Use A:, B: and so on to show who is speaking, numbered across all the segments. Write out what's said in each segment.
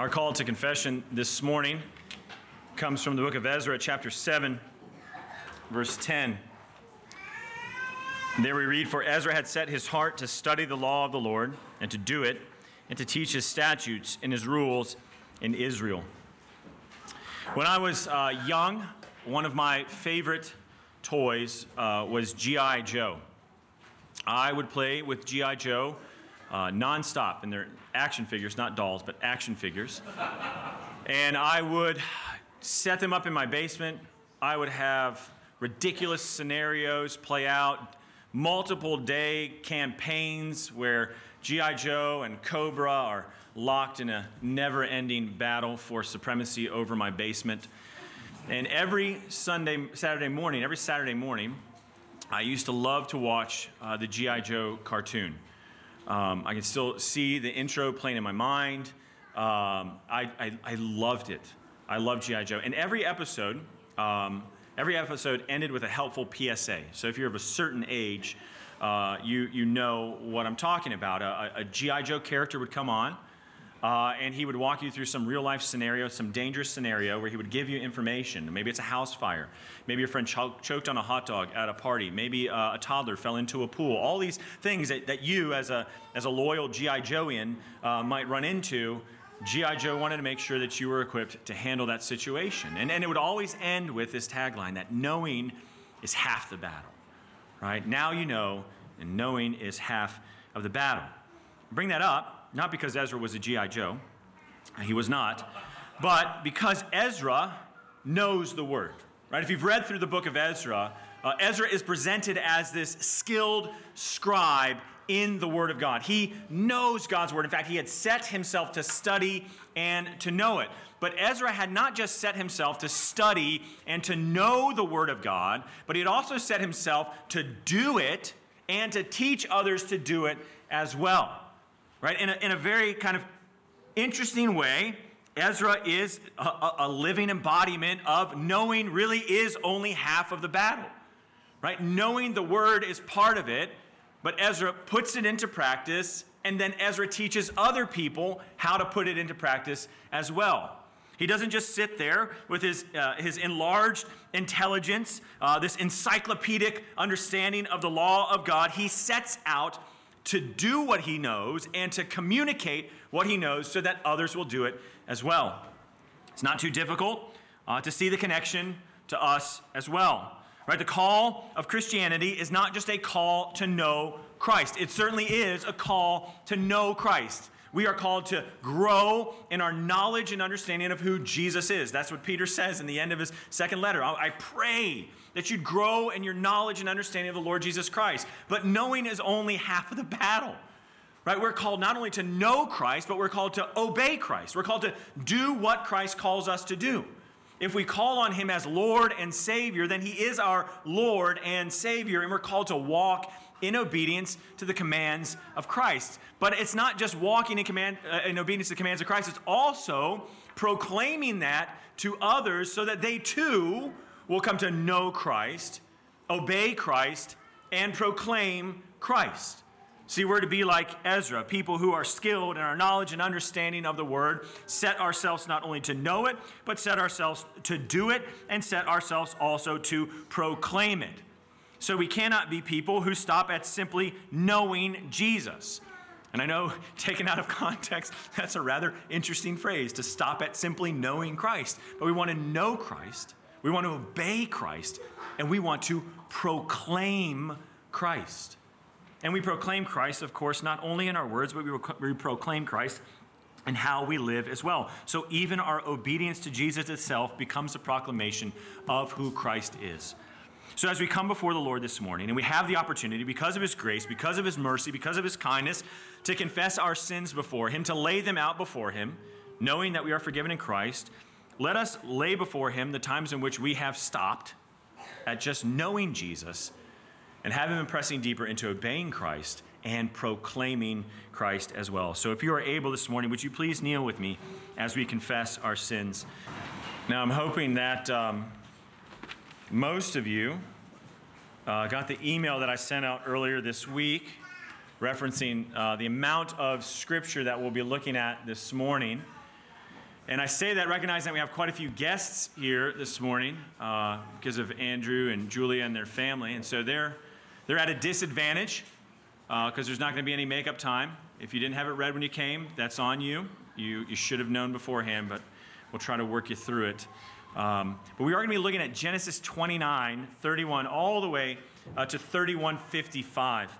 A: Our call to confession this morning comes from the book of Ezra, chapter 7, verse 10. There we read For Ezra had set his heart to study the law of the Lord and to do it, and to teach his statutes and his rules in Israel. When I was uh, young, one of my favorite toys uh, was G.I. Joe. I would play with G.I. Joe uh, nonstop, and they're action figures, not dolls, but action figures. and I would set them up in my basement. I would have ridiculous scenarios play out, multiple day campaigns where G.I. Joe and Cobra are locked in a never ending battle for supremacy over my basement. And every Sunday, Saturday morning, every Saturday morning, I used to love to watch uh, the G.I. Joe cartoon. Um, I can still see the intro playing in my mind. Um, I, I, I, loved it. I loved G.I. Joe. And every episode, um, every episode ended with a helpful PSA. So if you're of a certain age, uh, you, you know what I'm talking about. A, a G.I. Joe character would come on uh, and he would walk you through some real life scenario, some dangerous scenario where he would give you information. Maybe it's a house fire. Maybe your friend cho- choked on a hot dog at a party. Maybe uh, a toddler fell into a pool. All these things that, that you, as a, as a loyal G.I. Joean, uh, might run into. G.I. Joe wanted to make sure that you were equipped to handle that situation. And, and it would always end with this tagline that knowing is half the battle. Right? Now you know, and knowing is half of the battle. Bring that up not because Ezra was a G.I. Joe, he was not, but because Ezra knows the word. Right? If you've read through the book of Ezra, uh, Ezra is presented as this skilled scribe in the Word of God. He knows God's Word. In fact, he had set himself to study and to know it. But Ezra had not just set himself to study and to know the Word of God, but he had also set himself to do it and to teach others to do it as well right? In a, in a very kind of interesting way, Ezra is a, a, living embodiment of knowing really is only half of the battle, right? Knowing the word is part of it, but Ezra puts it into practice, and then Ezra teaches other people how to put it into practice as well. He doesn't just sit there with his, uh, his enlarged intelligence, uh, this encyclopedic understanding of the law of God. He sets out to do what he knows and to communicate what he knows so that others will do it as well. It's not too difficult uh, to see the connection to us as well. Right? The call of Christianity is not just a call to know Christ. It certainly is a call to know Christ. We are called to grow in our knowledge and understanding of who Jesus is. That's what Peter says in the end of his second letter. I pray that you'd grow in your knowledge and understanding of the Lord Jesus Christ. But knowing is only half of the battle. Right? We're called not only to know Christ, but we're called to obey Christ. We're called to do what Christ calls us to do. If we call on him as Lord and Savior, then he is our Lord and Savior, and we're called to walk in obedience to the commands of Christ. But it's not just walking in, command, uh, in obedience to the commands of Christ, it's also proclaiming that to others so that they too will come to know Christ, obey Christ, and proclaim Christ. See, we're to be like Ezra, people who are skilled in our knowledge and understanding of the word, set ourselves not only to know it, but set ourselves to do it, and set ourselves also to proclaim it. So we cannot be people who stop at simply knowing Jesus. And I know, taken out of context, that's a rather interesting phrase to stop at simply knowing Christ. But we want to know Christ we want to obey Christ, and we want to proclaim Christ. And we proclaim Christ, of course, not only in our words, but we, proclaim Christ and how we live as well. So even our obedience to Jesus itself becomes a proclamation of who Christ is. So as we come before the Lord this morning, and we have the opportunity, because of His grace, because of His mercy, because of His kindness, to confess our sins before Him, to lay them out before Him, knowing that we are forgiven in Christ let us lay before him the times in which we have stopped at just knowing Jesus and have him pressing deeper into obeying Christ and proclaiming Christ as well. So if you are able this morning, would you please kneel with me as we confess our sins? Now, I'm hoping that um, most of you uh, got the email that I sent out earlier this week referencing uh, the amount of scripture that we'll be looking at this morning. And I say that recognizing that we have quite a few guests here this morning uh, because of Andrew and Julia and their family. And so they're, they're at a disadvantage because uh, there's not going to be any makeup time. If you didn't have it read when you came, that's on you. You, you should have known beforehand, but we'll try to work you through it. Um, but we are going to be looking at Genesis 29, 31, all the way uh, to 3155.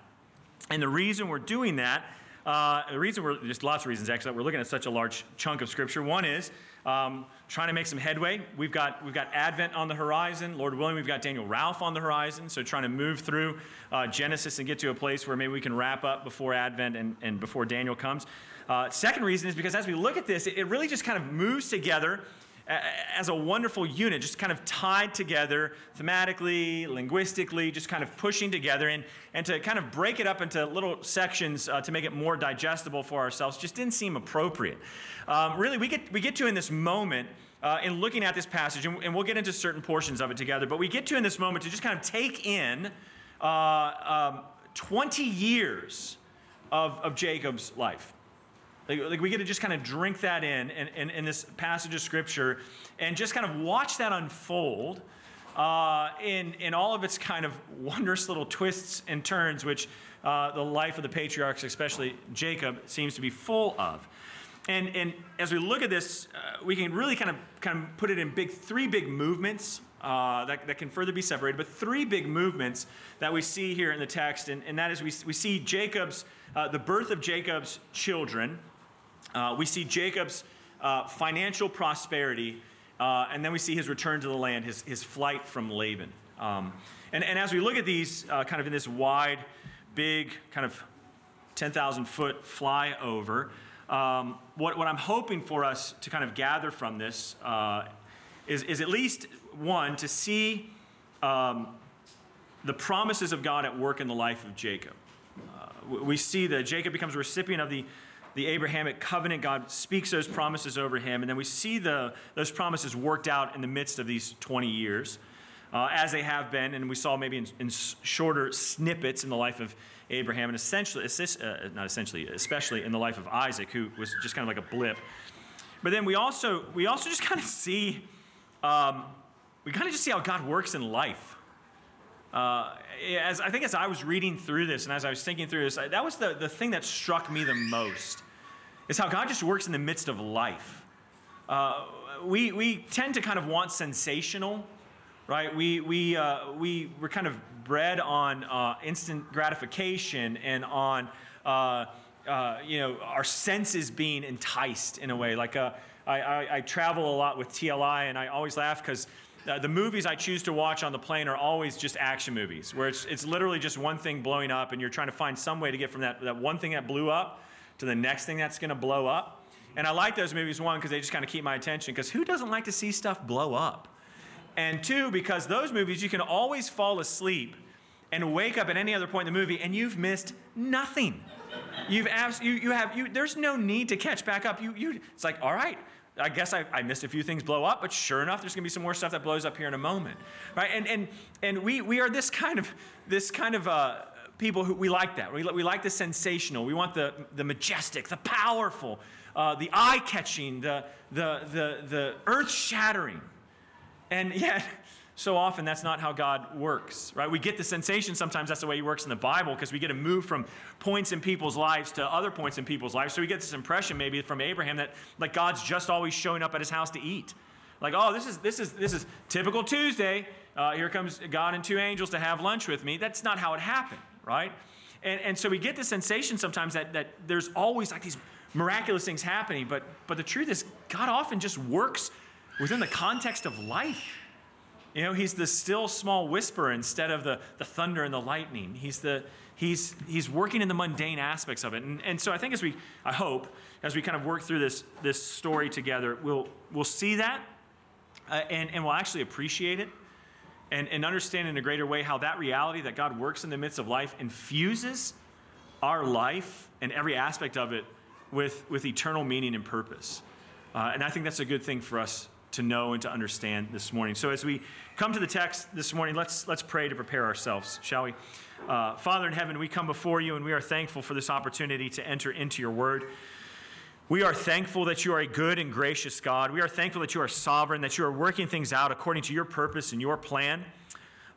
A: And the reason we're doing that uh, the reason we're, just lots of reasons actually, that we're looking at such a large chunk of scripture. One is um, trying to make some headway. We've got, we've got Advent on the horizon. Lord willing, we've got Daniel Ralph on the horizon. So trying to move through uh, Genesis and get to a place where maybe we can wrap up before Advent and, and before Daniel comes. Uh, second reason is because as we look at this, it, it really just kind of moves together as a wonderful unit, just kind of tied together thematically, linguistically, just kind of pushing together. And, and to kind of break it up into little sections uh, to make it more digestible for ourselves just didn't seem appropriate. Um, really, we get, we get to in this moment. Uh, in looking at this passage, and, and, we'll get into certain portions of it together, but we get to in this moment to just kind of take in uh, um, 20 years of, of Jacob's life. Like, like, we get to just kind of drink that in, in, in, in this passage of Scripture and just kind of watch that unfold uh, in, in all of its kind of wondrous little twists and turns, which uh, the life of the patriarchs, especially Jacob, seems to be full of. And, and as we look at this, uh, we can really kind of, kind of put it in big, three big movements uh, that, that can further be separated, but three big movements that we see here in the text. And, and that is we, we see Jacob's, uh, the birth of Jacob's children, uh, we see Jacob's uh, financial prosperity, uh, and then we see his return to the land, his, his flight from Laban. Um, and, and as we look at these uh, kind of in this wide, big, kind of 10,000 foot flyover, um, what, what I'm hoping for us to kind of gather from this uh, is, is at least one, to see um, the promises of God at work in the life of Jacob. Uh, we see that Jacob becomes a recipient of the the Abrahamic covenant, God speaks those promises over him, and then we see the, those promises worked out in the midst of these 20 years, uh, as they have been, and we saw maybe in, in, shorter snippets in the life of Abraham, and essentially, uh, not essentially, especially in the life of Isaac, who was just kind of like a blip. But then we also, we also just kind of see, um, we kind of just see how God works in life. Uh, as I think as I was reading through this and as I was thinking through this, that was the, the thing that struck me the most is how God just works in the midst of life. Uh, we, we tend to kind of want sensational, right? We, we, uh, we, we're kind of bred on uh, instant gratification and on, uh, uh, you know, our senses being enticed in a way. Like I, I, I travel a lot with TLI and I always laugh because uh, the movies I choose to watch on the plane are always just action movies, where it's, it's literally just one thing blowing up, and you're trying to find some way to get from that, that one thing that blew up to the next thing that's going to blow up. And I like those movies, one, because they just kind of keep my attention, because who doesn't like to see stuff blow up? And two, because those movies, you can always fall asleep and wake up at any other point in the movie, and you've missed nothing. You've abs- you, you have you, there's no need to catch back up. You, you, it's like, all right, I guess I, I, missed a few things blow up, but sure enough, there's going to be some more stuff that blows up here in a moment, right? And and and we we are this kind of this kind of uh, people who we like that. We, we like the sensational. We want the the majestic, the powerful, uh, the eye catching, the the the the earth shattering, and yet so often that's not how God works, right? We get the sensation sometimes that's the way He works in the Bible because we get to move from points in people's lives to other points in people's lives. So we get this impression maybe from Abraham that like God's just always showing up at his house to eat. Like, oh, this is this is this is typical Tuesday. Uh, here comes God and two angels to have lunch with me. That's not how it happened, right? And, and so we get the sensation sometimes that, that there's always like these miraculous things happening, but but the truth is God often just works within the context of life. You know, he's the still small whisper instead of the, the thunder and the lightning. He's, the, he's, he's working in the mundane aspects of it. And, and so I think as we, I hope, as we kind of work through this, this story together, we'll, we'll see that uh, and, and we'll actually appreciate it and, and understand in a greater way how that reality that God works in the midst of life infuses our life and every aspect of it with, with eternal meaning and purpose. Uh, and I think that's a good thing for us to know and to understand this morning. So as we come to the text this morning, let's, let's pray to prepare ourselves, shall we? Uh, Father in heaven, we come before you and we are thankful for this opportunity to enter into your word. We are thankful that you are a good and gracious God. We are thankful that you are sovereign, that you are working things out according to your purpose and your plan.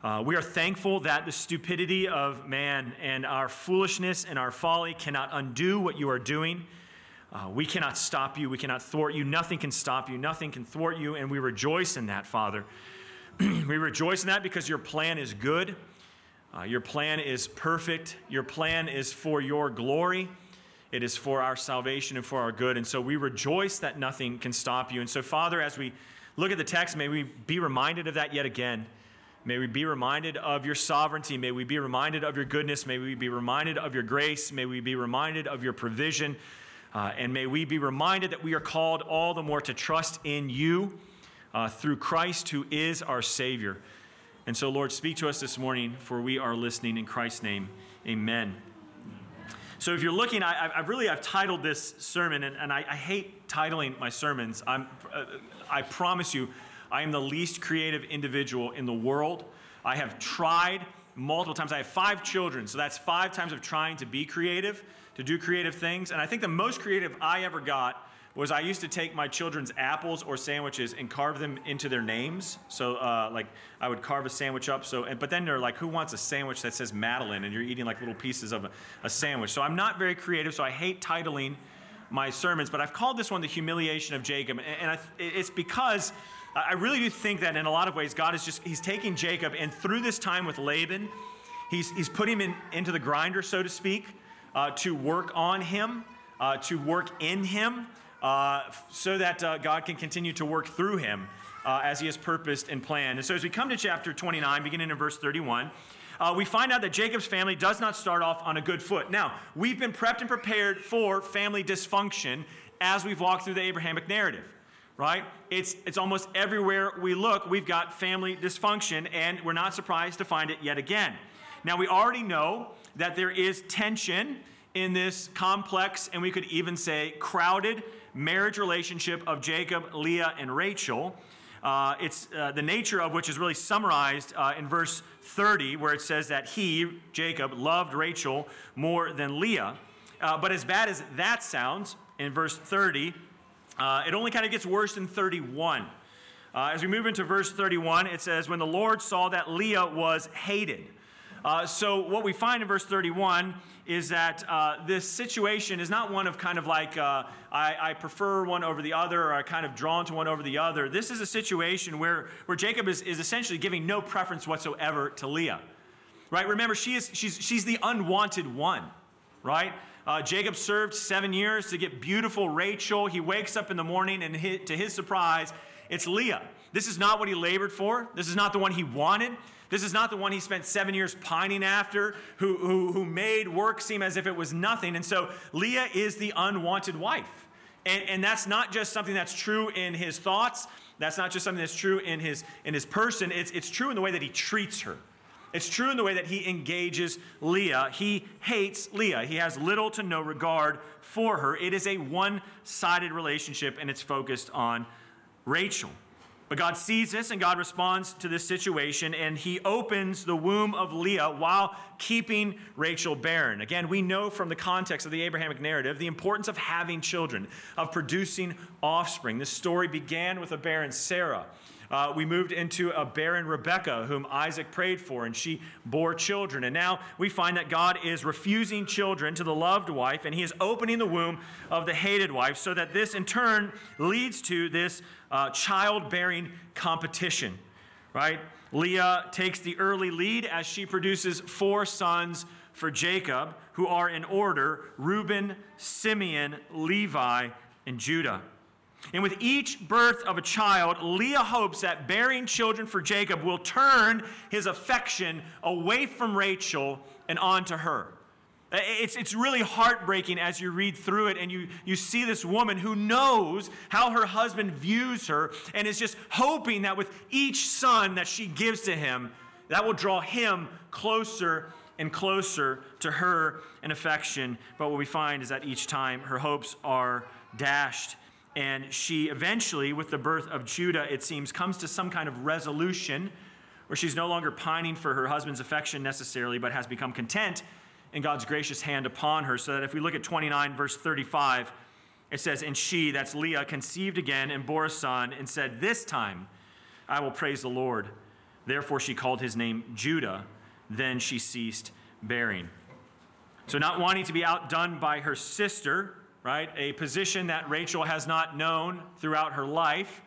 A: Uh, we are thankful that the stupidity of man and our foolishness and our folly cannot undo what you are doing. Uh, we cannot stop you. We cannot thwart you. Nothing can stop you. Nothing can thwart you. And we rejoice in that, Father. we rejoice in that because your plan is good. Uh, your plan is perfect. Your plan is for your glory. It is for our salvation and for our good. And so we rejoice that nothing can stop you. And so, Father, as we look at the text, may we be reminded of that yet again. May we be reminded of your sovereignty. May we be reminded of your goodness. May we be reminded of your grace. May we be reminded of your provision. Uh, and may we be reminded that we are called all the more to trust in you uh, through Christ, who is our Savior. And so, Lord, speak to us this morning, for we are listening in Christ's name. Amen. So, if you're looking, I, have really I've titled this sermon, and, and I, I, hate titling my sermons. I'm, uh, I promise you, I am the least creative individual in the world. I have tried multiple times. I have five children, so that's five times of trying to be creative, to do creative things. And I think the most creative I ever got was I used to take my children's apples or sandwiches and carve them into their names. So, uh, like, I would carve a sandwich up. So, but then they're like, who wants a sandwich that says Madeline? And you're eating like little pieces of a, a sandwich. So, I'm not very creative. So, I hate titling my sermons. But I've called this one the humiliation of Jacob, and I, it's because I really do think that in a lot of ways, God is just, He's taking Jacob, and through this time with Laban, He's, he's put him in, into the grinder, so to speak, uh, to work on him, uh, to work in him, uh, so that uh, God can continue to work through him uh, as He has purposed and planned. And so as we come to chapter 29, beginning in verse 31, uh, we find out that Jacob's family does not start off on a good foot. Now, we've been prepped and prepared for family dysfunction as we've walked through the Abrahamic narrative right? It's, it's almost everywhere we look, we've got family dysfunction, and we're not surprised to find it yet again. Now, we already know that there is tension in this complex, and we could even say crowded marriage relationship of Jacob, Leah, and Rachel. Uh, it's uh, the nature of which is really summarized uh, in verse 30, where it says that he, Jacob, loved Rachel more than Leah. Uh, but as bad as that sounds, in verse 30, uh, it only kind of gets worse in 31. Uh, as we move into verse 31, it says, When the Lord saw that Leah was hated. Uh, so, what we find in verse 31 is that uh, this situation is not one of kind of like, uh, I, I, prefer one over the other, or I kind of drawn to one over the other. This is a situation where, where Jacob is, is essentially giving no preference whatsoever to Leah. Right? Remember, she is, she's, she's the unwanted one, right? Uh, Jacob served seven years to get beautiful Rachel. He wakes up in the morning, and to his surprise, it's Leah. This is not what he labored for. This is not the one he wanted. This is not the one he spent seven years pining after, who, who, who made work seem as if it was nothing. And so Leah is the unwanted wife. And, and that's not just something that's true in his thoughts, that's not just something that's true in his, in his person, it's, it's true in the way that he treats her. It's true in the way that he engages Leah. He hates Leah. He has little to no regard for her. It is a one sided relationship and it's focused on Rachel. But God sees this and God responds to this situation and he opens the womb of Leah while keeping Rachel barren. Again, we know from the context of the Abrahamic narrative the importance of having children, of producing offspring. This story began with a barren Sarah. Uh, we moved into a barren Rebecca, whom Isaac prayed for, and she bore children. And now we find that God is refusing children to the loved wife, and he is opening the womb of the hated wife, so that this in turn leads to this uh, childbearing competition, right? Leah takes the early lead as she produces four sons for Jacob, who are in order Reuben, Simeon, Levi, and Judah. And with each birth of a child, Leah hopes that bearing children for Jacob will turn his affection away from Rachel and onto her. It's, it's really heartbreaking as you read through it and you, you see this woman who knows how her husband views her and is just hoping that with each son that she gives to him, that will draw him closer and closer to her in affection. But what we find is that each time her hopes are dashed and she eventually, with the birth of Judah, it seems, comes to some kind of resolution where she's no longer pining for her husband's affection necessarily, but has become content in God's gracious hand upon her. So that if we look at 29, verse 35, it says, And she, that's Leah, conceived again and bore a son and said, This time I will praise the Lord. Therefore she called his name Judah. Then she ceased bearing. So, not wanting to be outdone by her sister, right, a position that Rachel has not known throughout her life,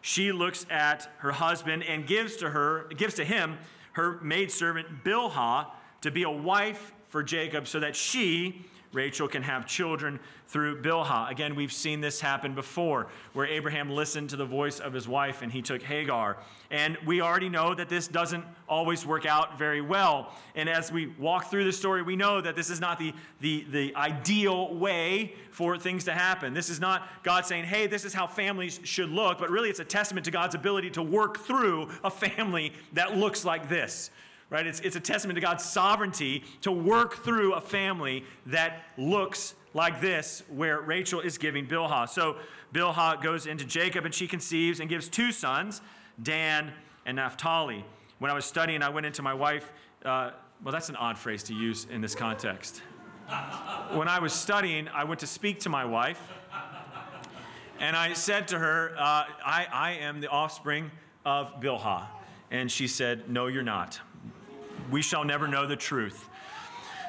A: she looks at her husband and gives to her, gives to him her maidservant Bilhah to be a wife for Jacob so that she Rachel can have children through Bilhah. Again, we've seen this happen before, where Abraham listened to the voice of his wife and he took Hagar. And we already know that this doesn't always work out very well. And as we walk through the story, we know that this is not the, the, the ideal way for things to happen. This is not God saying, hey, this is how families should look, but really it's a testament to God's ability to work through a family that looks like this right? It's, it's a testament to God's sovereignty to work through a family that looks like this, where Rachel is giving Bilhah. So Bilhah goes into Jacob and she conceives and gives two sons, Dan and Naphtali. When I was studying, I went into my wife. Uh, well, that's an odd phrase to use in this context. when I was studying, I went to speak to my wife, and I said to her, uh, I, I am the offspring of Bilhah. And she said, No, you're not we shall never know the truth.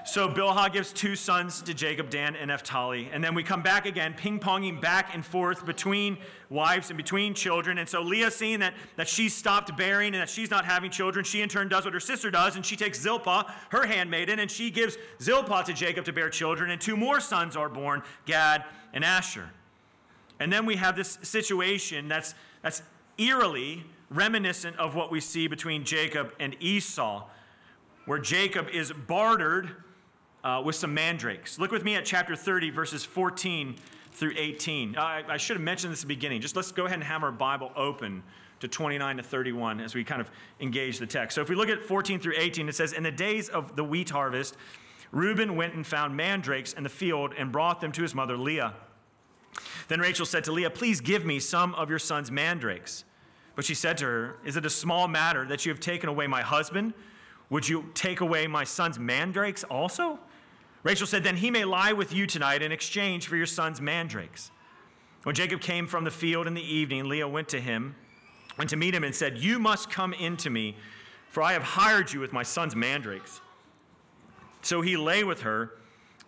A: So Bilhah gives two sons to Jacob, Dan and Naphtali. And then we come back again, ping ponging back and forth between wives and between children. And so Leah, seeing that, that she's stopped bearing and that she's not having children, she in turn does what her sister does, and she takes Zilpah, her handmaiden, and she gives Zilpah to Jacob to bear children. And two more sons are born, Gad and Asher. And then we have this situation that's, that's eerily reminiscent of what we see between Jacob and Esau where Jacob is bartered uh, with some mandrakes. Look with me at chapter 30, verses 14 through 18. I, I should have mentioned this at the beginning. Just let's go ahead and have our Bible open to 29 to 31 as we kind of engage the text. So if we look at 14 through 18, it says, In the days of the wheat harvest, Reuben went and found mandrakes in the field and brought them to his mother Leah. Then Rachel said to Leah, Please give me some of your son's mandrakes. But she said to her, Is it a small matter that you have taken away my husband? Would you take away my son's mandrakes also? Rachel said, Then he may lie with you tonight in exchange for your son's mandrakes. When Jacob came from the field in the evening, Leah went to him, went to meet him, and said, You must come in to me, for I have hired you with my son's mandrakes. So he lay with her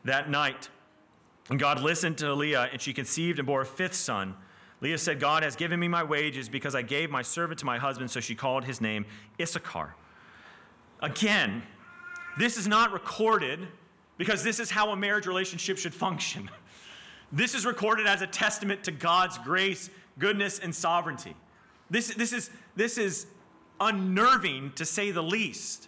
A: that night. And God listened to Leah, and she conceived and bore a fifth son. Leah said, God has given me my wages because I gave my servant to my husband. So she called his name Issachar. Again, this is not recorded because this is how a marriage relationship should function. This is recorded as a testament to God's grace, goodness, and sovereignty. This, this, is, this is unnerving to say the least.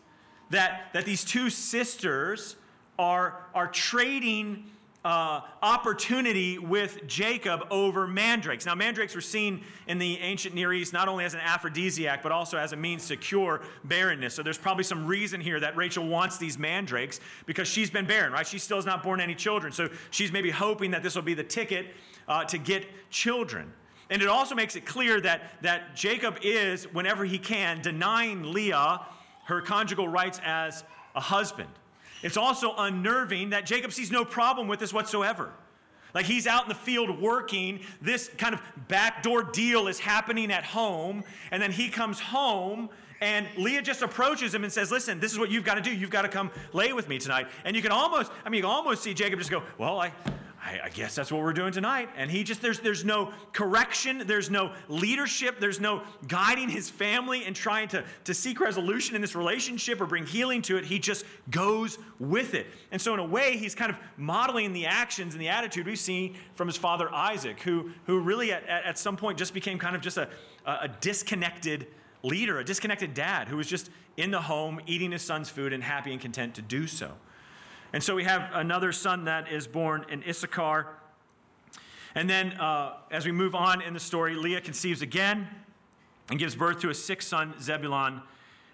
A: That, that these two sisters are, are trading uh, opportunity with Jacob over mandrakes. Now, mandrakes were seen in the ancient Near East not only as an aphrodisiac, but also as a means to cure barrenness. So there's probably some reason here that Rachel wants these mandrakes because she's been barren, right? She still has not borne any children. So she's maybe hoping that this will be the ticket uh, to get children. And it also makes it clear that, that Jacob is, whenever he can, denying Leah her conjugal rights as a husband. It's also unnerving that Jacob sees no problem with this whatsoever. Like he's out in the field working, this kind of backdoor deal is happening at home, and then he comes home and Leah just approaches him and says, Listen, this is what you've got to do. You've got to come lay with me tonight. And you can almost, I mean, you can almost see Jacob just go, Well, I, I, I, guess that's what we're doing tonight. And he just, there's, there's no correction, there's no leadership, there's no guiding his family and trying to, to seek resolution in this relationship or bring healing to it. He just goes with it. And so, in a way, he's kind of modeling the actions and the attitude we've seen from his father Isaac, who, who really at, at some point just became kind of just a, a disconnected leader, a disconnected dad who was just in the home eating his son's food and happy and content to do so. And so we have another son that is born in Issachar. And then uh, as we move on in the story, Leah conceives again and gives birth to a sixth son, Zebulon.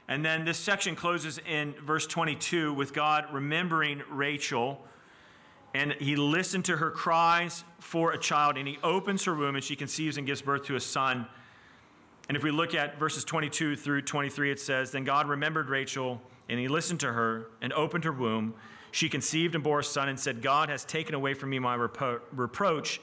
A: And then this section closes in verse 22 with God remembering Rachel. And he listened to her cries for a child, and he opens her womb, and she conceives and gives birth to a son. And if we look at verses 22 through 23, it says, Then God remembered Rachel, and he listened to her and opened her womb. She conceived and bore a son and said, God has taken away from me my repro- reproach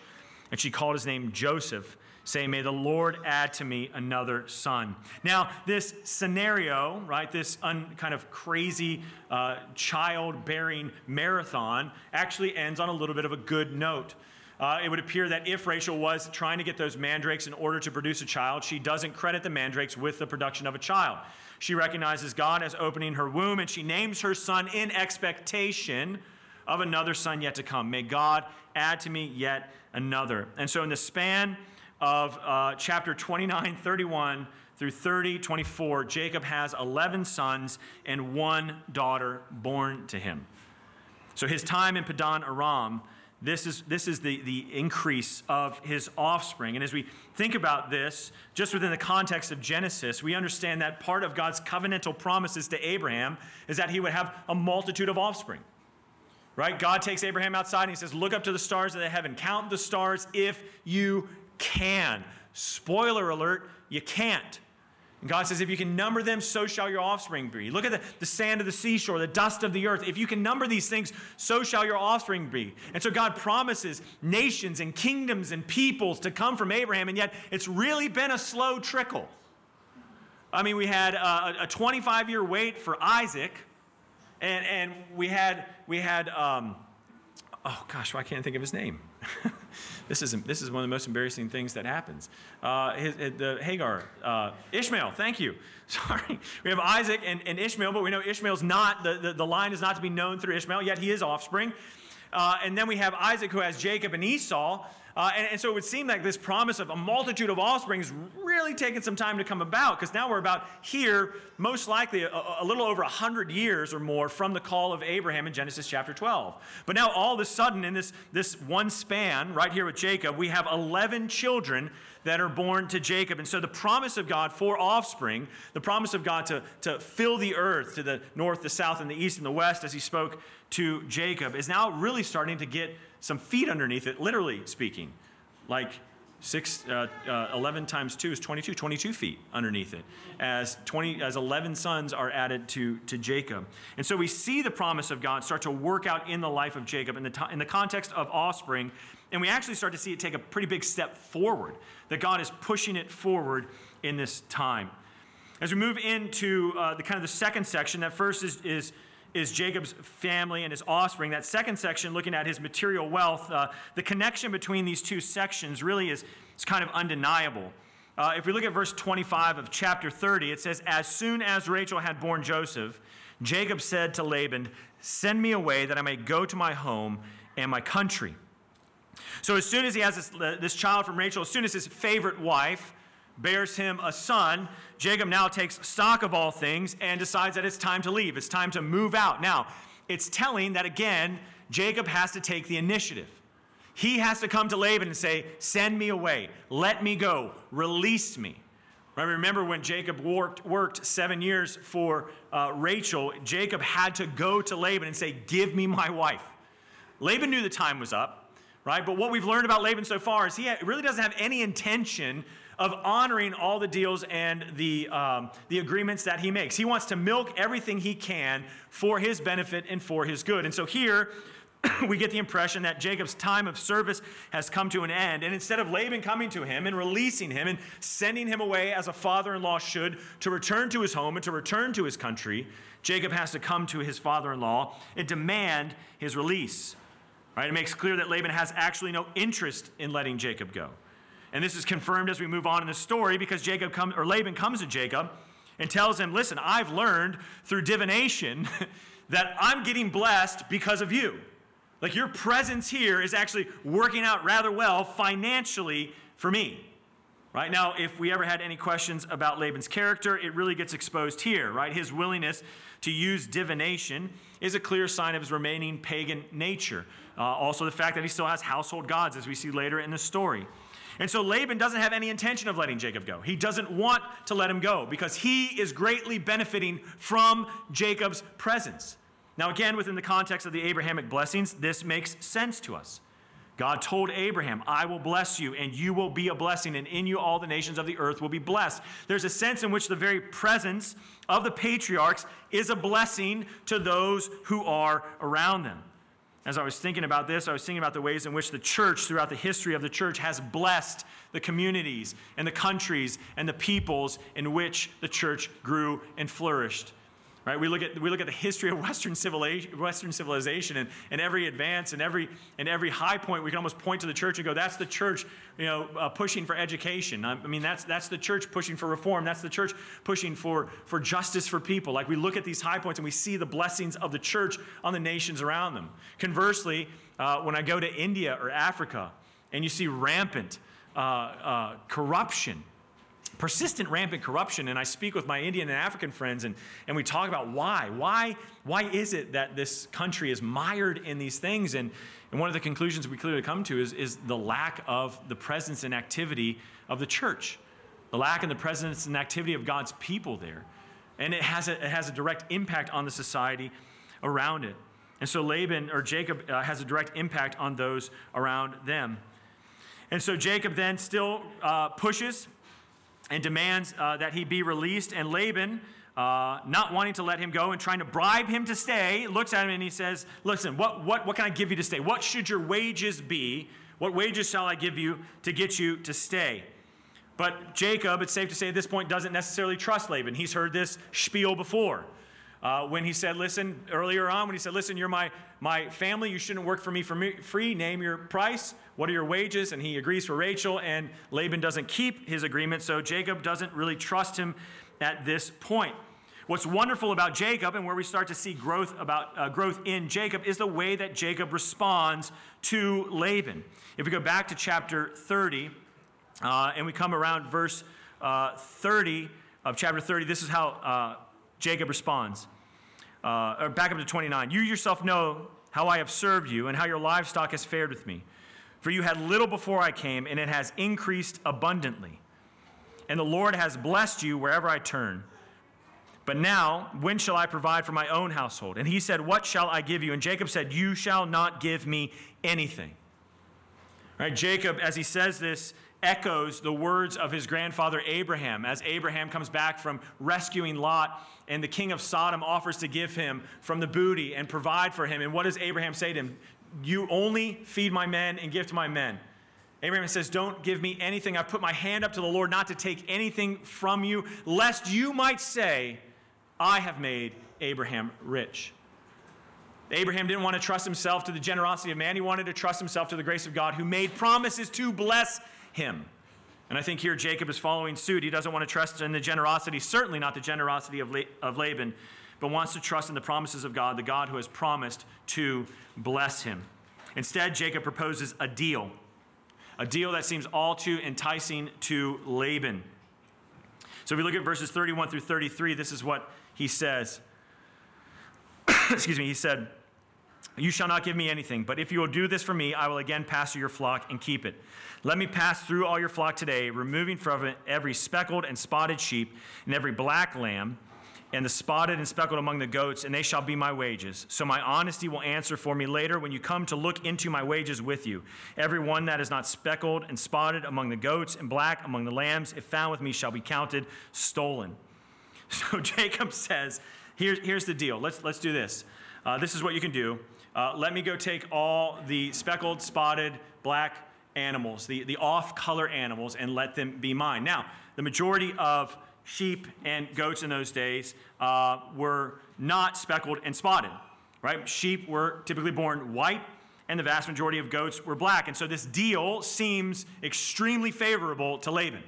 A: and she called his name Joseph, saying, May the Lord add to me another son. Now, this scenario, right, this un, kind of crazy uh, childbearing marathon actually ends on a little bit of a good note. Uh, it would appear that if Rachel was trying to get those mandrakes in order to produce a child, she doesn't credit the mandrakes with the production of a child. She recognizes God as opening her womb and she names her son in expectation of another son yet to come. May God add to me yet another. And so, in the span of uh, chapter 29, 31 through 30, 24, Jacob has 11 sons and one daughter born to him. So, his time in Padan Aram this is, this is the, the increase of his offspring. And as we think about this, just within the context of Genesis, we understand that part of God's covenantal promises to Abraham is that he would have a multitude of offspring. Right? God takes Abraham outside and he says, Look up to the stars of the heaven, count the stars if you can. Spoiler alert, you can't. And God says, if you can number them, so shall your offspring be. Look at the, the sand of the seashore, the dust of the earth. If you can number these things, so shall your offspring be. And so God promises nations and kingdoms and peoples to come from Abraham, and yet it's really been a slow trickle. I mean, we had a 25 year wait for Isaac, and, and we had, we had um, oh gosh, why can't I think of his name? this, is, this is one of the most embarrassing things that happens. Uh, his, the Hagar, uh, Ishmael, thank you. Sorry. We have Isaac and, and Ishmael, but we know Ishmael's not, the, the, the, line is not to be known through Ishmael, yet he is offspring. Uh, and then we have Isaac who has Jacob and Esau. Uh, and, and, so it would seem like this promise of a multitude of offspring is really taking some time to come about because now we're about here, most likely a, a little over 100 years or more from the call of Abraham in Genesis chapter 12. But now all of a sudden, in this, this one span, right here with Jacob, we have 11 children that are born to Jacob. And so the promise of God for offspring, the promise of God to, to fill the earth to the north, the south, and the east, and the west, as he spoke to Jacob, is now really starting to get some feet underneath it, literally speaking. Like six, uh, uh, 11 times 2 is 22, 22 feet underneath it, as, 20, as 11 sons are added to, to Jacob. And so we see the promise of God start to work out in the life of Jacob in the, in the context of offspring, and we actually start to see it take a pretty big step forward, that God is pushing it forward in this time. As we move into uh, the kind of the second section, that first is, is is Jacob's family and his offspring. That second section, looking at his material wealth, uh, the connection between these two sections really is, is kind of undeniable. Uh, if we look at verse 25 of chapter 30, it says, As soon as Rachel had borne Joseph, Jacob said to Laban, Send me away that I may go to my home and my country. So, as soon as he has this, this child from Rachel, as soon as his favorite wife, bears him a son. Jacob now takes stock of all things and decides that it's time to leave. It's time to move out. Now, it's telling that again, Jacob has to take the initiative. He has to come to Laban and say, Send me away, let me go, release me. Right, remember when Jacob worked, worked seven years for uh, Rachel, Jacob had to go to Laban and say, Give me my wife. Laban knew the time was up, right? But what we've learned about Laban so far is he really doesn't have any intention of honoring all the deals and the, um, the agreements that he makes. He wants to milk everything he can for his benefit and for his good. And so here, we get the impression that Jacob's time of service has come to an end. And instead of Laban coming to him and releasing him and sending him away as a father in law should to return to his home and to return to his country, Jacob has to come to his father in law and demand his release. Right? It makes clear that Laban has actually no interest in letting Jacob go. And this is confirmed as we move on in the story because Jacob or Laban comes to Jacob and tells him, Listen, I've learned through divination that I'm getting blessed because of you. Like your presence here is actually working out rather well financially for me. Right now, if we ever had any questions about Laban's character, it really gets exposed here, right? His willingness to use divination is a clear sign of his remaining pagan nature. Uh, also, the fact that he still has household gods, as we see later in the story. And so Laban doesn't have any intention of letting Jacob go. He doesn't want to let him go because he is greatly benefiting from Jacob's presence. Now, again, within the context of the Abrahamic blessings, this makes sense to us. God told Abraham, I will bless you, and you will be a blessing, and in you all the nations of the earth will be blessed. There's a sense in which the very presence of the patriarchs is a blessing to those who are around them. As I was thinking about this, I was thinking about the ways in which the church, throughout the history of the church, has blessed the communities and the countries and the peoples in which the church grew and flourished. Right? We look at, we look at the history of Western civilization, Western civilization and, and every advance and every, and every high point, we can almost point to the church and go, that's the church you know, uh, pushing for education. I mean, that's, that's the church pushing for reform. That's the church pushing for, for justice for people. Like we look at these high points and we see the blessings of the church on the nations around them. Conversely, uh, when I go to India or Africa and you see rampant uh, uh corruption, persistent rampant corruption and i speak with my indian and african friends and, and we talk about why. Why why is it that this country is mired in these things? And, and one of the conclusions we clearly come to is, is the lack of the presence and activity of the church. The lack and the presence and activity of god's people there. And it has a, it has a direct impact on the society around it. And so laban or jacob uh, has a direct impact on those around them. And so jacob then still uh, pushes and demands uh, that he be released. And Laban, uh, not wanting to let him go and trying to bribe him to stay, looks at him and he says, Listen, what, what, what can I give you to stay? What should your wages be? What wages shall I give you to get you to stay? But Jacob, it's safe to say at this point, doesn't necessarily trust Laban. He's heard this spiel before. Uh, when he said, Listen, earlier on, when he said, Listen, you're my, my family, you shouldn't work for me for me, free, name your price. What are your wages? And he agrees for Rachel, and Laban doesn't keep his agreement, so Jacob doesn't really trust him at this point. What's wonderful about Jacob and where we start to see growth about uh, growth in Jacob is the way that Jacob responds to Laban. If we go back to chapter 30 uh, and we come around verse uh, 30 of chapter 30, this is how uh, Jacob responds. Uh, or back up to 29. You yourself know how I have served you and how your livestock has fared with me. For you had little before I came, and it has increased abundantly. And the Lord has blessed you wherever I turn. But now, when shall I provide for my own household? And he said, What shall I give you? And Jacob said, You shall not give me anything. Right? Jacob, as he says this, echoes the words of his grandfather Abraham as Abraham comes back from rescuing Lot and the king of Sodom offers to give him from the booty and provide for him. And what does Abraham say to him? You only feed my men and give to my men. Abraham says, Don't give me anything. I've put my hand up to the Lord not to take anything from you, lest you might say, I have made Abraham rich. Abraham didn't want to trust himself to the generosity of man. He wanted to trust himself to the grace of God who made promises to bless him. And I think here Jacob is following suit. He doesn't want to trust in the generosity, certainly not the generosity of, of Laban, but wants to trust in the promises of God, the God who has promised to bless him. Instead, Jacob proposes a deal, a deal that seems all too enticing to Laban. So if we look at verses 31 through 33, this is what he says. Excuse me, he said, You shall not give me anything, but if you will do this for me, I will again through your flock and keep it. Let me pass through all your flock today, removing from it every speckled and spotted sheep and every black lamb and the spotted and speckled among the goats, and they shall be my wages. So my honesty will answer for me later when you come to look into my wages with you. Every one that is not speckled and spotted among the goats and black among the lambs, if found with me, shall be counted stolen. So Jacob says, Here, Here's the deal. Let's, let's do this. Uh, this is what you can do. Uh, let me go take all the speckled, spotted, black animals, the, the off color animals, and let them be mine. Now, the majority of sheep and goats in those days uh, were not speckled and spotted, right? Sheep were typically born white, and the vast majority of goats were black. And so this deal seems extremely favorable to Laban.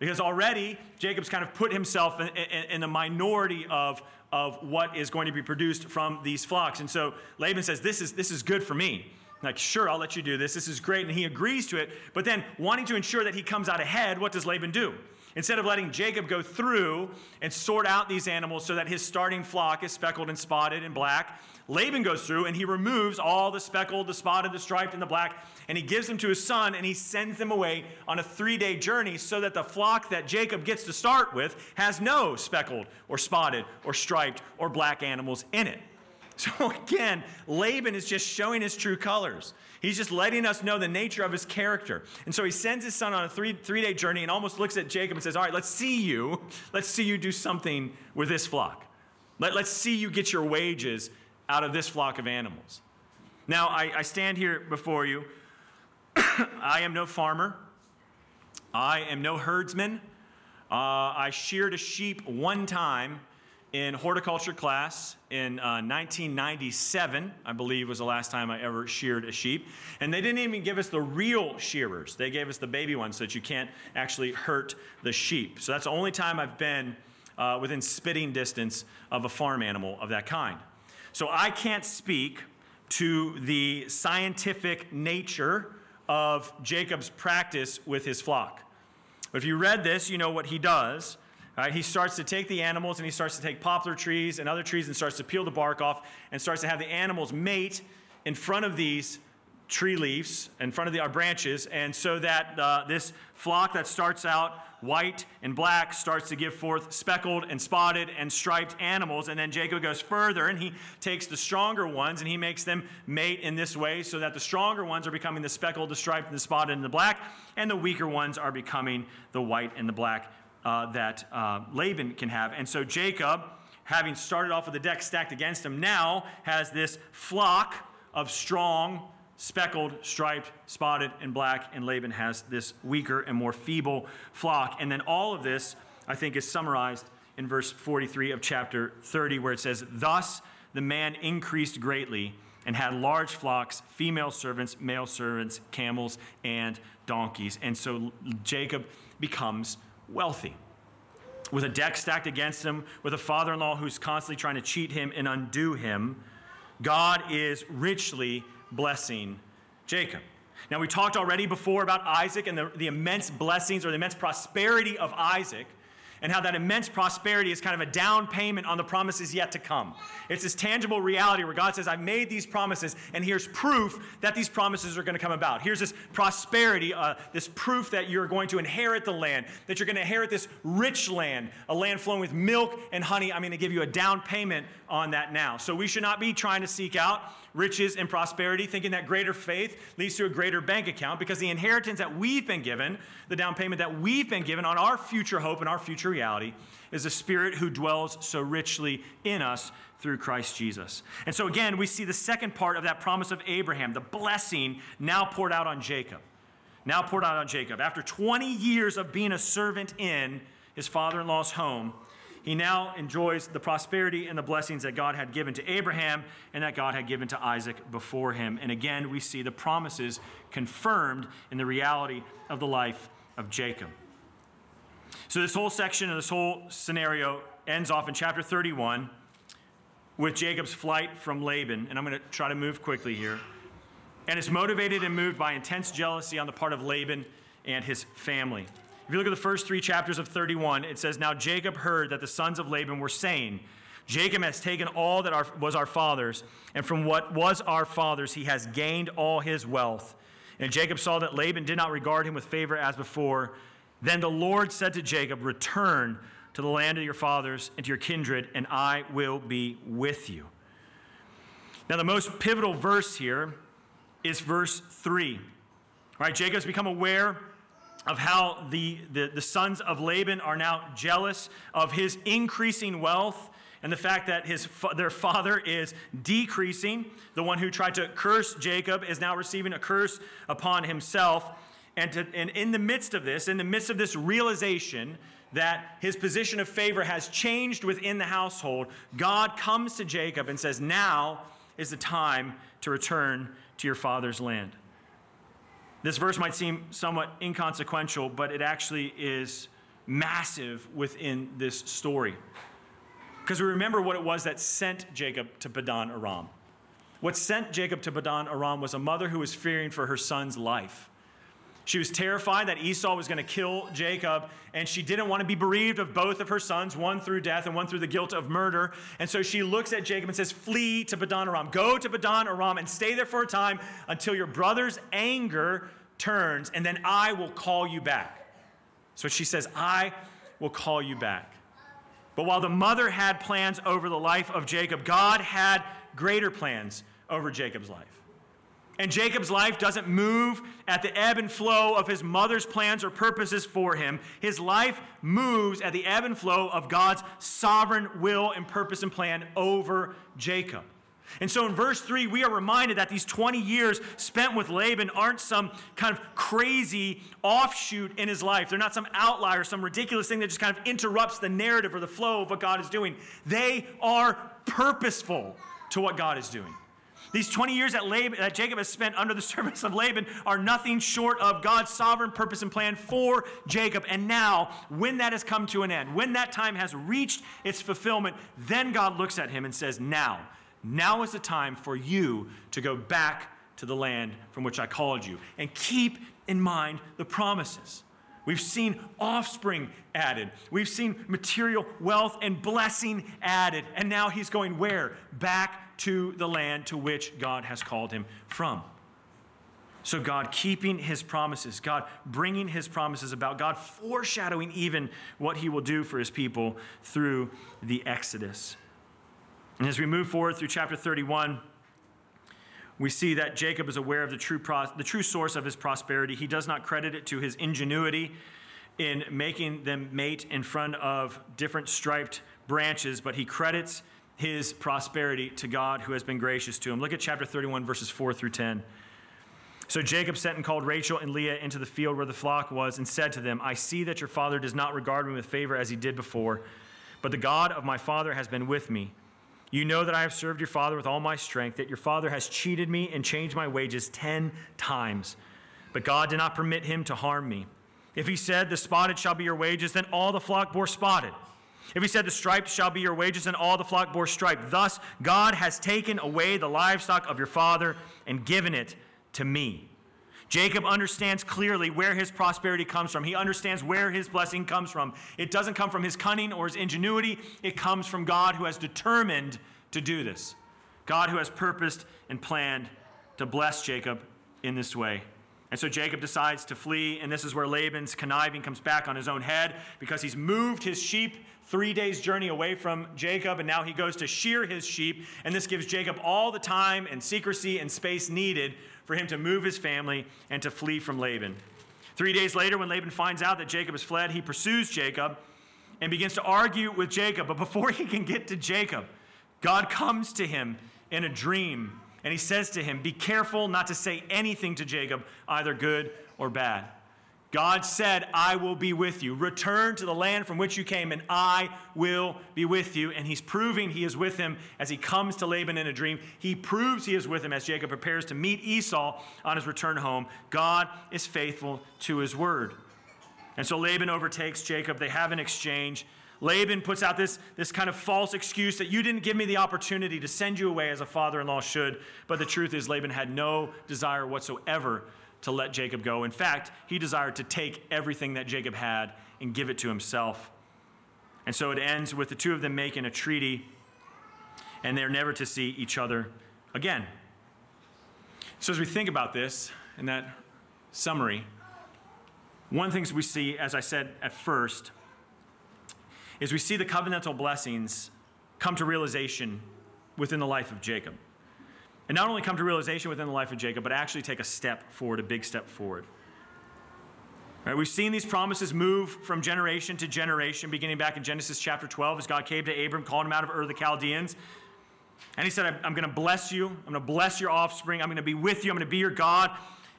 A: Because already Jacob's kind of put himself in, in, in, the minority of, of what is going to be produced from these flocks. And so Laban says, This is, this is good for me. Like, sure, I'll let you do this. This is great. And he agrees to it. But then, wanting to ensure that he comes out ahead, what does Laban do? Instead of letting Jacob go through and sort out these animals so that his starting flock is speckled and spotted and black, Laban goes through and he removes all the speckled, the spotted, the striped, and the black, and he gives them to his son and he sends them away on a three day journey so that the flock that Jacob gets to start with has no speckled or spotted or striped or black animals in it. So again, Laban is just showing his true colors. He's just letting us know the nature of his character. And so he sends his son on a three, three day journey and almost looks at Jacob and says, All right, let's see you. Let's see you do something with this flock. Let, let's see you get your wages out of this flock of animals. Now, I, I stand here before you. I am no farmer. I am no herdsman. Uh, I sheared a sheep one time in horticulture class in uh, 1997, I believe was the last time I ever sheared a sheep. And they didn't even give us the real shearers, they gave us the baby ones so that you can't actually hurt the sheep. So that's the only time I've been uh, within spitting distance of a farm animal of that kind. So I can't speak to the scientific nature of Jacob's practice with his flock. But if you read this, you know what he does. Right? He starts to take the animals and he starts to take poplar trees and other trees and starts to peel the bark off and starts to have the animals mate in front of these tree leaves, in front of the, our branches. And so that uh, this flock that starts out white and black starts to give forth speckled and spotted and striped animals. And then Jacob goes further and he takes the stronger ones and he makes them mate in this way so that the stronger ones are becoming the speckled, the striped, and the spotted, and the black, and the weaker ones are becoming the white and the black uh, that uh, Laban can have. And so Jacob, having started off with the deck stacked against him, now has this flock of strong, speckled, striped, spotted, and black, and Laban has this weaker and more feeble flock. And then all of this, I think, is summarized in verse 43 of chapter 30, where it says, Thus the man increased greatly and had large flocks, female servants, male servants, camels, and donkeys. And so Jacob becomes wealthy. With a deck stacked against him, with a father in law who's constantly trying to cheat him and undo him, God is richly blessing Jacob. Now, we talked already before about Isaac and the, the immense blessings or the immense prosperity of Isaac and how that immense prosperity is kind of a down payment on the promises yet to come. It's this tangible reality where God says, I've made these promises, and here's proof that these promises are going to come about. Here's this prosperity, uh, this proof that you're going to inherit the land, that you're going to inherit this rich land, a land flowing with milk and honey. I'm going to give you a down payment on that now. So we should not be trying to seek out riches and prosperity, thinking that greater faith leads to a greater bank account because the inheritance that we've been given, the down payment that we've been given on our future hope and our future reality, is the Spirit who dwells so richly in us through Christ Jesus. And so again, we see the second part of that promise of Abraham, the blessing now poured out on Jacob. Now poured out on Jacob. After 20 years of being a servant in his father in law's home, he now enjoys the prosperity and the blessings that God had given to Abraham and that God had given to Isaac before him. And again, we see the promises confirmed in the reality of the life of Jacob. So, this whole section of this whole scenario ends off in chapter 31 with Jacob's flight from Laban. And I'm going to try to move quickly here. And it's motivated and moved by intense jealousy on the part of Laban and his family. If you look at the first three chapters of 31, it says, Now Jacob heard that the sons of Laban were saying, Jacob has taken all that our, was our father's, and from what was our father's, he has gained all his wealth. And Jacob saw that Laban did not regard him with favor as before. Then the Lord said to Jacob, Return to the land of your fathers and to your kindred, and I will be with you. Now, the most pivotal verse here is verse 3. All right, Jacob's become aware of how the, the, the, sons of Laban are now jealous of his increasing wealth and the fact that his, their father is decreasing. The one who tried to curse Jacob is now receiving a curse upon himself. And, to, and in the midst of this, in the midst of this realization that his position of favor has changed within the household, God comes to Jacob and says, Now is the time to return to your father's land. This verse might seem somewhat inconsequential, but it actually is massive within this story. Because we remember what it was that sent Jacob to Padan Aram. What sent Jacob to Padan Aram was a mother who was fearing for her son's life. She was terrified that Esau was going to kill Jacob, and she didn't want to be bereaved of both of her sons, one through death and one through the guilt of murder. And so she looks at Jacob and says, Flee to Padan Aram. Go to Padan Aram and stay there for a time until your brother's anger turns, and then I will call you back. So she says, I will call you back. But while the mother had plans over the life of Jacob, God had greater plans over Jacob's life. And Jacob's life doesn't move at the ebb and flow of his mother's plans or purposes for him. His life moves at the ebb and flow of God's sovereign will and purpose and plan over Jacob. And so in verse 3, we are reminded that these 20 years spent with Laban aren't some kind of crazy offshoot in his life. They're not some outlier, some ridiculous thing that just kind of interrupts the narrative or the flow of what God is doing. They are purposeful to what God is doing. These 20 years that, Laban, that Jacob has spent under the service of Laban are nothing short of God's sovereign purpose and plan for Jacob. And now, when that has come to an end, when that time has reached its fulfillment, then God looks at him and says, Now, now is the time for you to go back to the land from which I called you. And keep in mind the promises. We've seen offspring added. We've seen material wealth and blessing added. And now he's going where? Back to the land to which God has called him from. So, God keeping his promises, God bringing his promises about, God foreshadowing even what he will do for his people through the Exodus. And as we move forward through chapter 31, we see that Jacob is aware of the true, the true source of his prosperity. He does not credit it to his ingenuity in making them mate in front of different striped branches, but he credits his prosperity to God who has been gracious to him. Look at chapter 31, verses 4 through 10. So Jacob sent and called Rachel and Leah into the field where the flock was and said to them, I see that your father does not regard me with favor as he did before, but the God of my father has been with me you know that I have served your father with all my strength, that your father has cheated me and changed my wages ten times. But God did not permit him to harm me. If he said, The spotted shall be your wages, then all the flock bore spotted. If he said, The striped shall be your wages, then all the flock bore striped. Thus, God has taken away the livestock of your father and given it to me. Jacob understands clearly where his prosperity comes from. He understands where his blessing comes from. It doesn't come from his cunning or his ingenuity, it comes from God who has determined to do this. God who has purposed and planned to bless Jacob in this way. And so Jacob decides to flee, and this is where Laban's conniving comes back on his own head because he's moved his sheep three days' journey away from Jacob, and now he goes to shear his sheep. And this gives Jacob all the time and secrecy and space needed for him to move his family and to flee from Laban. Three days later, when Laban finds out that Jacob has fled, he pursues Jacob and begins to argue with Jacob. But before he can get to Jacob, God comes to him in a dream and he says to him, Be careful not to say anything to Jacob, either good or bad. God said, I will be with you. Return to the land from which you came, and I will be with you. And he's proving he is with him as he comes to Laban in a dream. He proves he is with him as Jacob prepares to meet Esau on his return home. God is faithful to his word. And so Laban overtakes Jacob. They have an exchange. Laban puts out this, this kind of false excuse that you didn't give me the opportunity to send you away as a father in law should. But the truth is, Laban had no desire whatsoever to let Jacob go. In fact, he desired to take everything that Jacob had and give it to himself. And so it ends with the two of them making a treaty, and they're never to see each other again. So, as we think about this in that summary, one of the things we see, as I said at first, is we see the covenantal blessings come to realization within the life of Jacob and not only come to realization within the life of Jacob, but actually take a step forward, a big step forward. Right, we've seen these promises move from generation to generation, beginning back in Genesis chapter 12, as God came to Abram, called him out of Ur the Chaldeans. And he said, I'm going to bless you. I'm going to bless your offspring. I'm going to be with you. I'm going to be your God.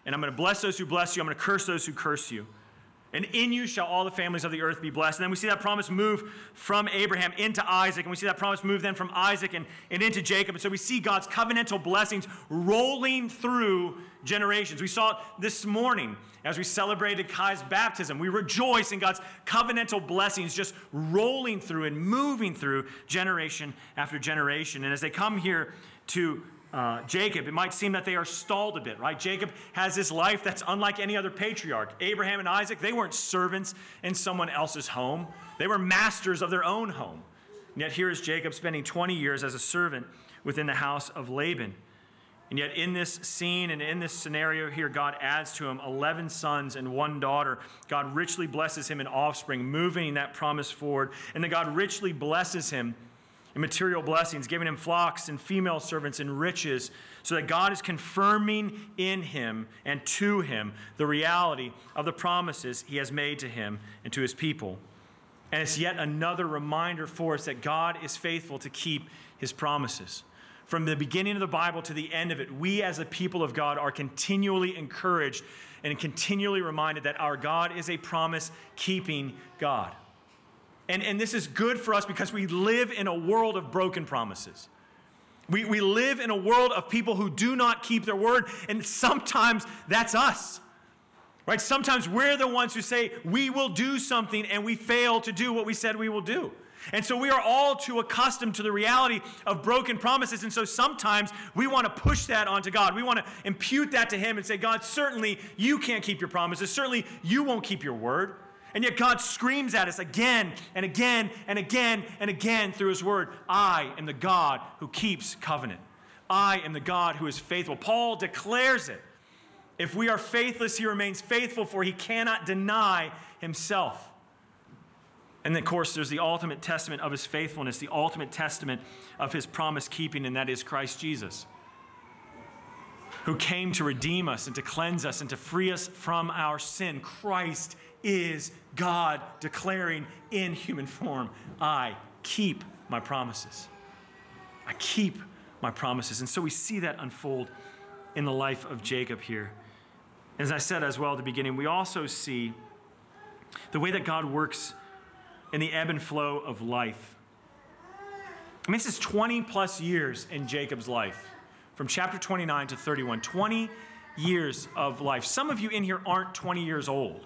A: And I'm going to bless those who bless you. I'm going to curse those who curse you. And in you shall all the families of the earth be blessed. And then we see that promise move from Abraham into Isaac. And we see that promise move then from Isaac and, and into Jacob. And so we see God's covenantal blessings rolling through generations. We saw it this morning as we celebrated Kai's baptism. We rejoice in God's covenantal blessings just rolling through and moving through generation after generation. And as they come here to uh, Jacob, it might seem that they are stalled a bit, right? Jacob has this life that's unlike any other patriarch. Abraham and Isaac, they weren't servants in someone else's home, they were masters of their own home. And yet, here is Jacob spending 20 years as a servant within the house of Laban. And yet, in this scene and in this scenario here, God adds to him 11 sons and one daughter. God richly blesses him in offspring, moving that promise forward. And then God richly blesses him and material blessings, giving him flocks and female servants and riches, so that God is confirming in him and to him the reality of the promises he has made to him and to his people. And it's yet another reminder for us that God is faithful to keep his promises. From the beginning of the Bible to the end of it, we as a people of God are continually encouraged and continually reminded that our God is a promise keeping God. And, and this is good for us because we live in a world of broken promises. We, we live in a world of people who do not keep their word, and sometimes that's us. Right? Sometimes we're the ones who say we will do something and we fail to do what we said we will do. And so we are all too accustomed to the reality of broken promises. And so sometimes we want to push that onto God. We want to impute that to Him and say, God, certainly you can't keep your promises. Certainly you won't keep your word. And yet God screams at us again and again and again and again through His word I am the God who keeps covenant. I am the God who is faithful. Paul declares it. If we are faithless, He remains faithful, for He cannot deny Himself. And then, of course, there's the ultimate testament of his faithfulness, the ultimate testament of his promise keeping, and that is Christ Jesus, who came to redeem us and to cleanse us and to free us from our sin. Christ is God declaring in human form, I keep my promises. I keep my promises. And so we see that unfold in the life of Jacob here. As I said as well at the beginning, we also see the way that God works in the ebb and flow of life. I mean, this is 20 plus years in Jacob's life, from chapter 29 to 31. 20 years of life. Some of you in here aren't 20 years old.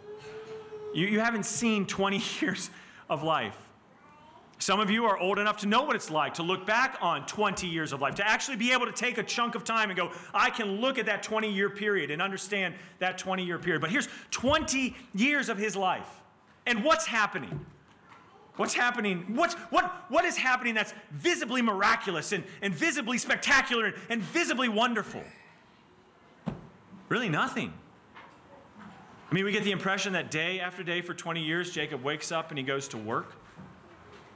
A: You, you haven't seen 20 years of life. Some of you are old enough to know what it's like to look back on 20 years of life, to actually be able to take a chunk of time and go, I can look at that 20 year period and understand that 20 year period. But here's 20 years of his life. And what's happening? What's happening? What's, what, what is happening that's visibly miraculous and, and visibly spectacular and, and visibly wonderful? Really, nothing. I mean, we get the impression that day after day for 20 years, Jacob wakes up and he goes to work.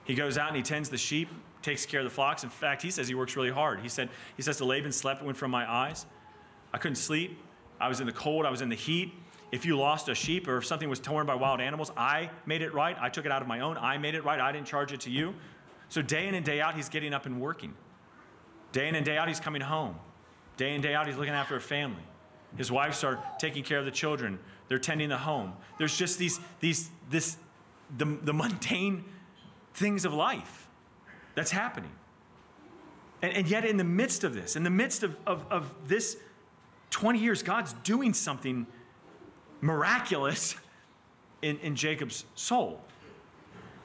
A: He goes out and he tends the sheep, takes care of the flocks. In fact, he says he works really hard. He said, he says to Laban, slept went from my eyes. I couldn't sleep. I was in the cold. I was in the heat. If you lost a sheep or if something was torn by wild animals, I made it right. I took it out of my own. I made it right. I didn't charge it to you. So day in and day out, he's getting up and working. Day in and day out, he's coming home. Day in, and day out, he's looking after a family. His wives are taking care of the children. They're tending the home. There's just these, these, this, the, the mundane things of life that's happening. And, and yet, in the midst of this, in the midst of, of, of this 20 years, God's doing something miraculous in, in Jacob's soul.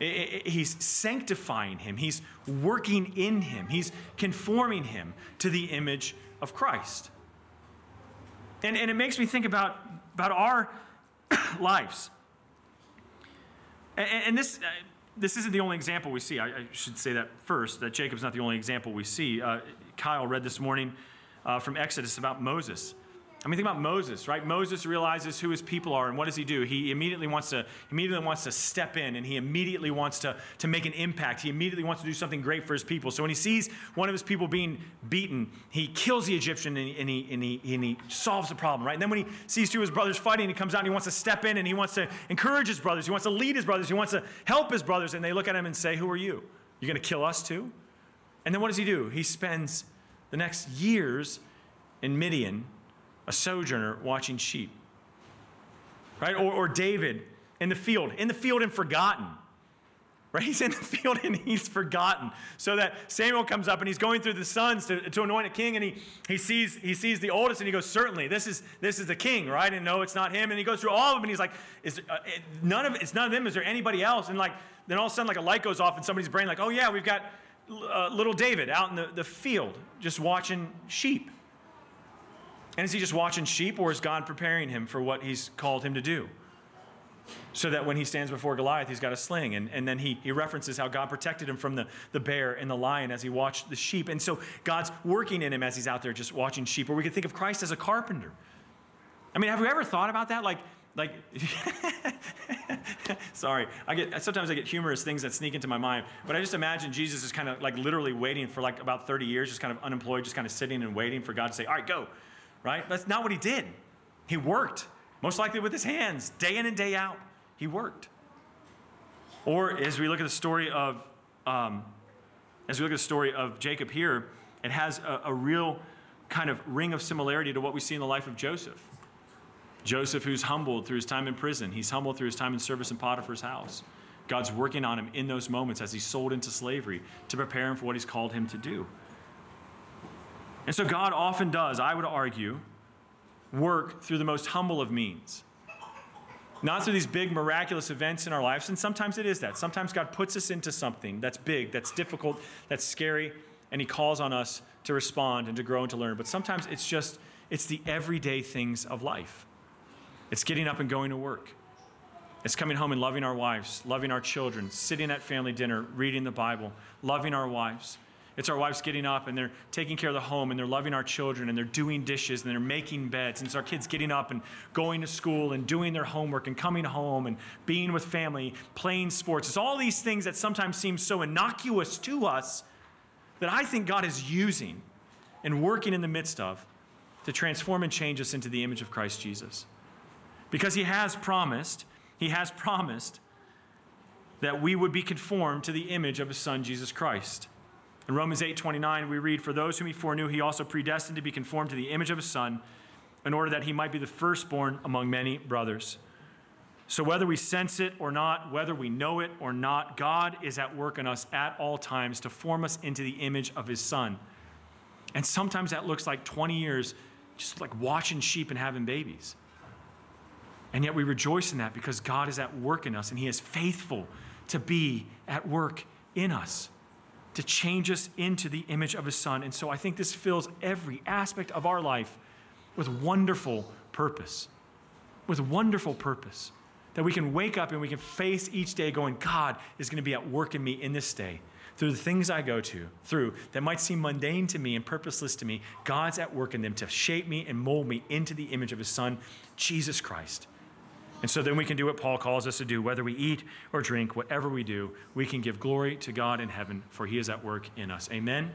A: He's sanctifying him, he's working in him, he's conforming him to the image of Christ. And, and it makes me think about, about our lives. And, and this, uh, this isn't the only example we see. I, I, should say that first, that Jacob's not the only example we see. Uh, Kyle read this morning uh, from Exodus about Moses. I mean, think about Moses, right? Moses realizes who his people are, and what does he do? He immediately wants to immediately wants to step in, and he immediately wants to, to make an impact. He immediately wants to do something great for his people. So when he sees one of his people being beaten, he kills the Egyptian and and he, and he, and he solves the problem, right? And then when he sees two of his brothers fighting, he comes out and he wants to step in and he wants to encourage his brothers. He wants to lead his brothers. He wants to help his brothers. And they look at him and say, "Who are you? You're going to kill us too?" And then what does he do? He spends the next years in Midian a sojourner watching sheep. Right? Or, or David in the field, in the field and forgotten. Right? He's in the field and he's forgotten. So that Samuel comes up and he's going through the sons to, to anoint a king and he, he, sees, he sees the oldest and he goes, Certainly, this is, this is the king, right? And no, it's not him. And he goes through all of them and he's like, is, uh, none of, It's none of them. Is there anybody else? And like, then all of a sudden, like a light goes off in somebody's brain, like, Oh, yeah, we've got uh, little David out in the, the field just watching sheep. And is he just watching sheep, or is God preparing him for what he's called him to do? So that when he stands before Goliath, he's got a sling. And, and then he, he references how God protected him from the, the bear and the lion as he watched the sheep. And so God's working in him as he's out there just watching sheep. Or we could think of Christ as a carpenter. I mean, have you ever thought about that? Like, like sorry i get sometimes i get humorous things that sneak into my mind but i just imagine jesus is kind of like literally waiting for like about 30 years just kind of unemployed just kind of sitting and waiting for god to say all right go right? That's not what he did. He worked, most likely with his hands, day in and day out. He worked. Or as we look at the story of, um, as we look at the story of Jacob here, it has a, a real kind of ring of similarity to what we see in the life of Joseph. Joseph, who's humbled through his time in prison, he's humbled through his time in service in Potiphar's house. God's working on him in those moments as he's sold into slavery to prepare him for what he's called him to do. And so God often does, I would argue, work through the most humble of means. Not through these big miraculous events in our lives, and sometimes it is that. Sometimes God puts us into something that's big, that's difficult, that's scary, and He calls on us to respond and to grow and to learn. But sometimes it's just, it's the everyday things of life. It's getting up and going to work. It's coming home and loving our wives, loving our children, sitting at family dinner, reading the Bible, loving our wives. It's our wives getting up and they're taking care of the home and they're loving our children and they're doing dishes and they're making beds. And it's our kids getting up and going to school and doing their homework and coming home and being with family, playing sports. It's all these things that sometimes seem so innocuous to us that I think God is using and working in the midst of to transform and change us into the image of Christ Jesus. Because He has promised, He has promised that we would be conformed to the image of His Son, Jesus Christ. In Romans 8:29 we read for those whom he foreknew he also predestined to be conformed to the image of his son in order that he might be the firstborn among many brothers. So whether we sense it or not, whether we know it or not, God is at work in us at all times to form us into the image of his son. And sometimes that looks like 20 years just like watching sheep and having babies. And yet we rejoice in that because God is at work in us and he is faithful to be at work in us to change us into the image of his son. And so I think this fills every aspect of our life with wonderful purpose. With wonderful purpose. That we can wake up and we can face each day going, God is going to be at work in me in this day. Through the things I go to, through that might seem mundane to me and purposeless to me, God's at work in them to shape me and mold me into the image of his son, Jesus Christ. And so then we can do what Paul calls us to do. Whether we eat or drink, whatever we do, we can give glory to God in heaven, for he is at work in us. Amen.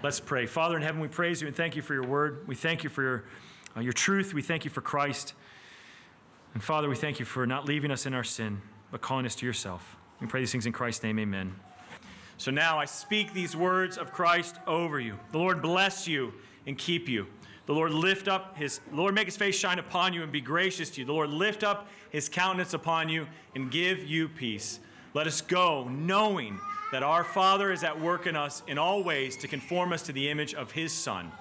A: Let's pray. Father in heaven, we praise you and thank you for your word. We thank you for your, uh, your truth. We thank you for Christ. And Father, we thank you for not leaving us in our sin, but calling us to yourself. We pray these things in Christ's name. Amen. So now I speak these words of Christ over you. The Lord bless you and keep you. The Lord lift up his Lord make his face shine upon you and be gracious to you. The Lord lift up his countenance upon you and give you peace. Let us go knowing that our Father is at work in us in all ways to conform us to the image of his Son.